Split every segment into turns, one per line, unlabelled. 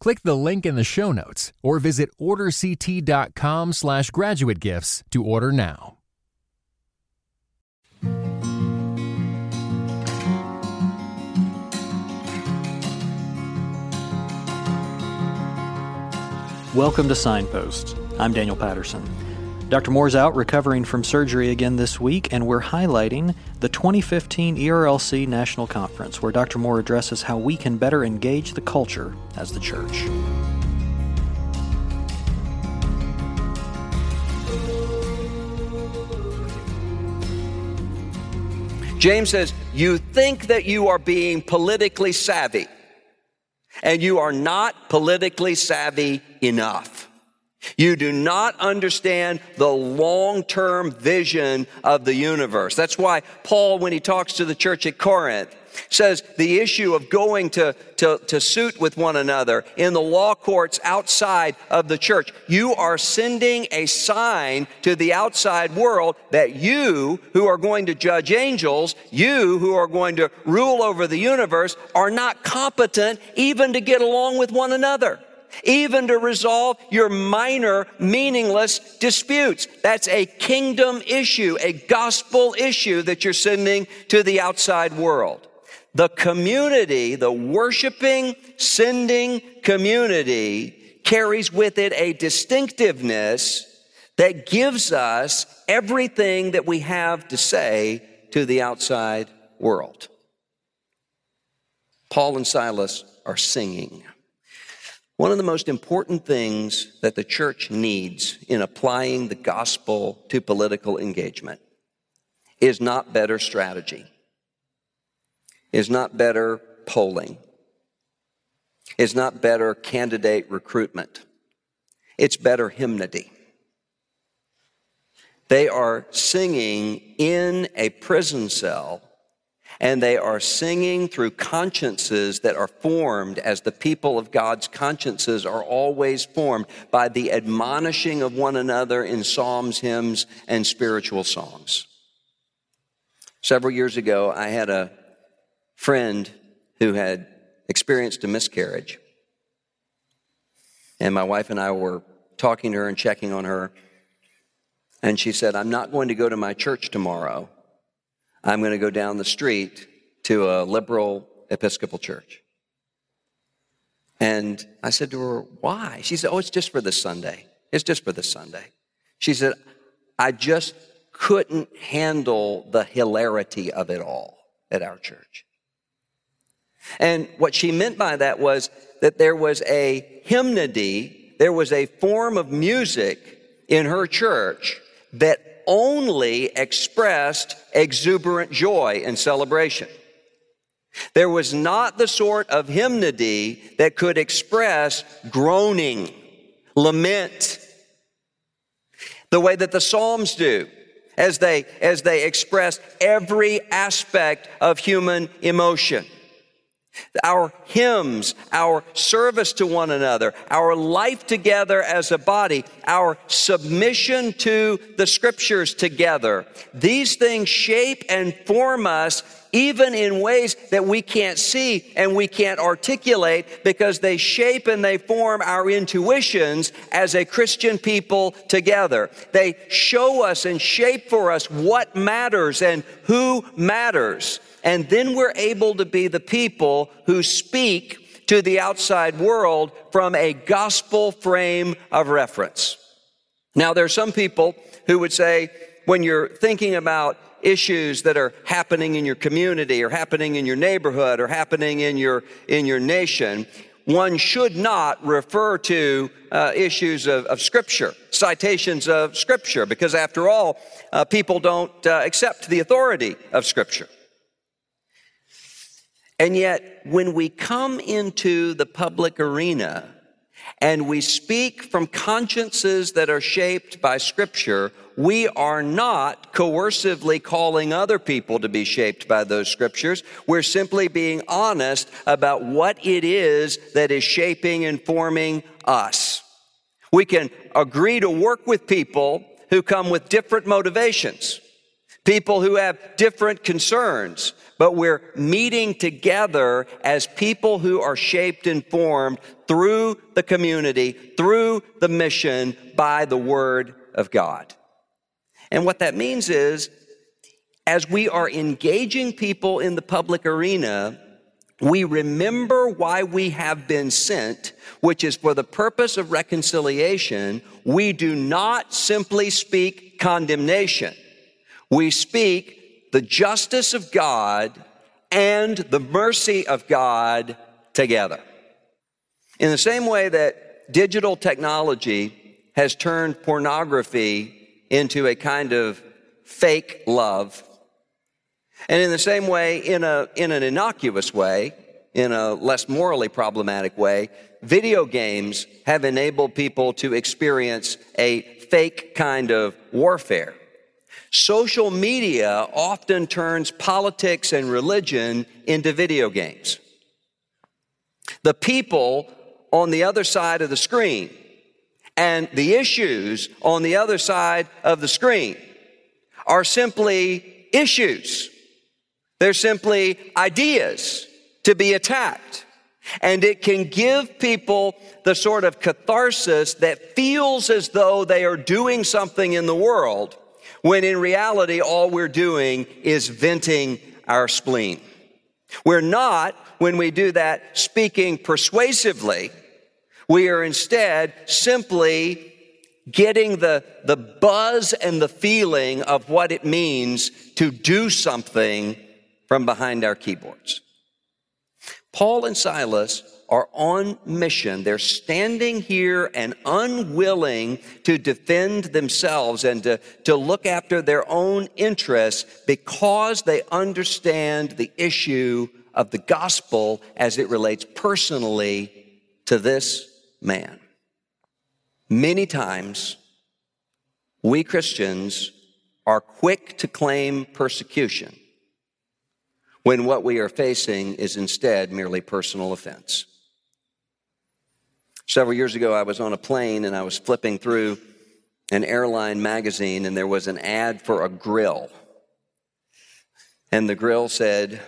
Click the link in the show notes or visit orderct.com slash graduate gifts to order now.
Welcome to Signposts. I'm Daniel Patterson. Dr. Moore's out recovering from surgery again this week, and we're highlighting the 2015 ERLC National Conference, where Dr. Moore addresses how we can better engage the culture as the church.
James says, You think that you are being politically savvy, and you are not politically savvy enough. You do not understand the long term vision of the universe. That's why Paul, when he talks to the church at Corinth, says the issue of going to, to, to suit with one another in the law courts outside of the church. You are sending a sign to the outside world that you, who are going to judge angels, you who are going to rule over the universe, are not competent even to get along with one another even to resolve your minor, meaningless disputes. That's a kingdom issue, a gospel issue that you're sending to the outside world. The community, the worshiping, sending community, carries with it a distinctiveness that gives us everything that we have to say to the outside world. Paul and Silas are singing. One of the most important things that the church needs in applying the gospel to political engagement is not better strategy, is not better polling, is not better candidate recruitment. It's better hymnody. They are singing in a prison cell and they are singing through consciences that are formed as the people of God's consciences are always formed by the admonishing of one another in psalms, hymns, and spiritual songs. Several years ago, I had a friend who had experienced a miscarriage. And my wife and I were talking to her and checking on her. And she said, I'm not going to go to my church tomorrow I'm going to go down the street to a liberal Episcopal church. And I said to her, Why? She said, Oh, it's just for this Sunday. It's just for this Sunday. She said, I just couldn't handle the hilarity of it all at our church. And what she meant by that was that there was a hymnody, there was a form of music in her church that only expressed exuberant joy and celebration. There was not the sort of hymnody that could express groaning, lament, the way that the Psalms do, as they, as they express every aspect of human emotion. Our hymns, our service to one another, our life together as a body, our submission to the scriptures together. These things shape and form us even in ways that we can't see and we can't articulate because they shape and they form our intuitions as a Christian people together. They show us and shape for us what matters and who matters. And then we're able to be the people who speak to the outside world from a gospel frame of reference. Now, there are some people who would say, when you're thinking about issues that are happening in your community or happening in your neighborhood or happening in your, in your nation, one should not refer to uh, issues of, of, Scripture, citations of Scripture, because after all, uh, people don't uh, accept the authority of Scripture. And yet, when we come into the public arena and we speak from consciences that are shaped by Scripture, we are not coercively calling other people to be shaped by those Scriptures. We're simply being honest about what it is that is shaping and forming us. We can agree to work with people who come with different motivations, people who have different concerns, but we're meeting together as people who are shaped and formed through the community, through the mission by the Word of God. And what that means is, as we are engaging people in the public arena, we remember why we have been sent, which is for the purpose of reconciliation. We do not simply speak condemnation. We speak the justice of God and the mercy of God together. In the same way that digital technology has turned pornography into a kind of fake love, and in the same way, in, a, in an innocuous way, in a less morally problematic way, video games have enabled people to experience a fake kind of warfare. Social media often turns politics and religion into video games. The people on the other side of the screen and the issues on the other side of the screen are simply issues. They're simply ideas to be attacked. And it can give people the sort of catharsis that feels as though they are doing something in the world when in reality, all we're doing is venting our spleen. We're not, when we do that, speaking persuasively. We are instead simply getting the, the buzz and the feeling of what it means to do something from behind our keyboards. Paul and Silas are on mission. They're standing here and unwilling to defend themselves and to, to look after their own interests because they understand the issue of the gospel as it relates personally to this man. Many times, we Christians are quick to claim persecution when what we are facing is instead merely personal offense. Several years ago, I was on a plane and I was flipping through an airline magazine, and there was an ad for a grill. And the grill said,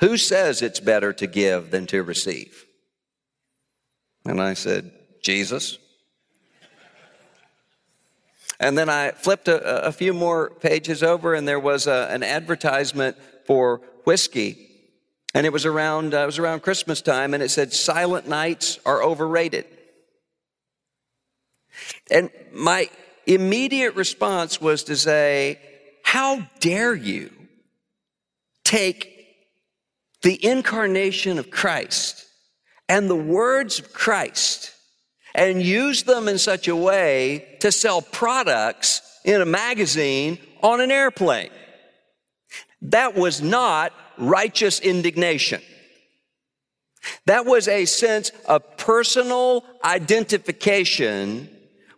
Who says it's better to give than to receive? And I said, Jesus. And then I flipped a, a few more pages over, and there was a, an advertisement for whiskey. And it was around, uh, it was around Christmas time, and it said, Silent nights are overrated. And my immediate response was to say, How dare you take the incarnation of Christ and the words of Christ and use them in such a way to sell products in a magazine on an airplane? That was not righteous indignation. That was a sense of personal identification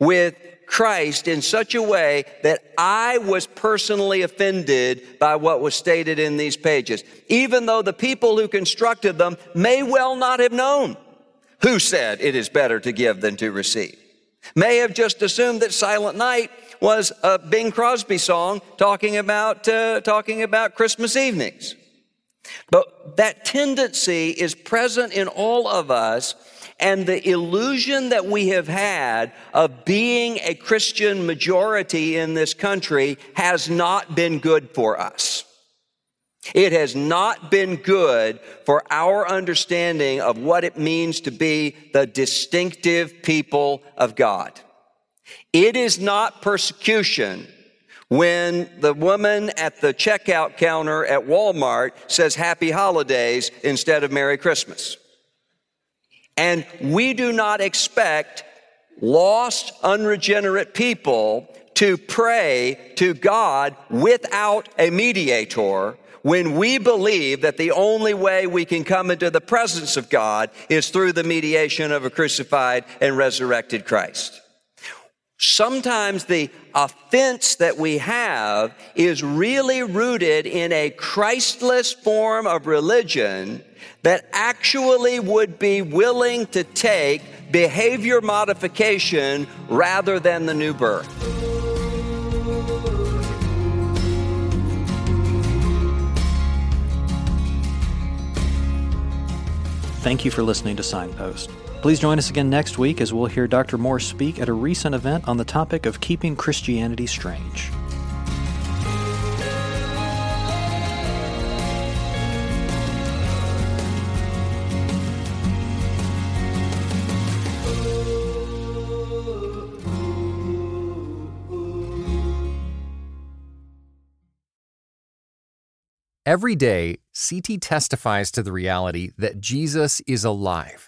with Christ in such a way that I was personally offended by what was stated in these pages, even though the people who constructed them may well not have known who said it is better to give than to receive. May have just assumed that Silent Night was a Bing Crosby song talking about, uh, talking about Christmas evenings. But that tendency is present in all of us, and the illusion that we have had of being a Christian majority in this country has not been good for us. It has not been good for our understanding of what it means to be the distinctive people of God. It is not persecution when the woman at the checkout counter at Walmart says happy holidays instead of Merry Christmas. And we do not expect lost, unregenerate people to pray to God without a mediator when we believe that the only way we can come into the presence of God is through the mediation of a crucified and resurrected Christ. Sometimes the offense that we have is really rooted in a Christless form of religion that actually would be willing to take behavior modification rather than the new birth.
Thank you for listening to Signposts. Please join us again next week as we'll hear Dr. Moore speak at a recent event on the topic of keeping Christianity strange.
Every day, CT testifies to the reality that Jesus is alive,